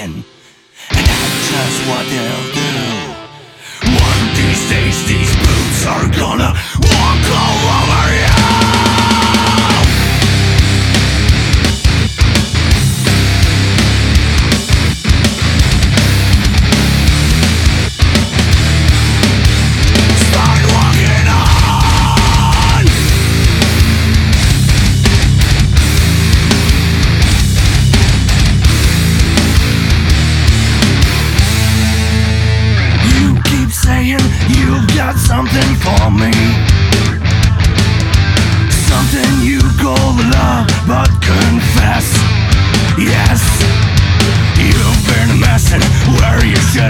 broken. And I just wonder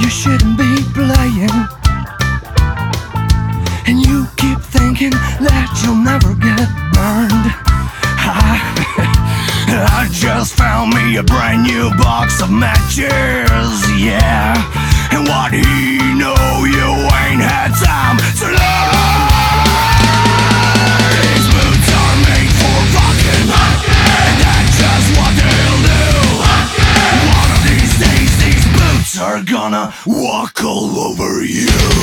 you shouldn't be playing. And you keep thinking that you'll never get burned. I, I just found me a brand new box of matches. They're gonna walk all over you.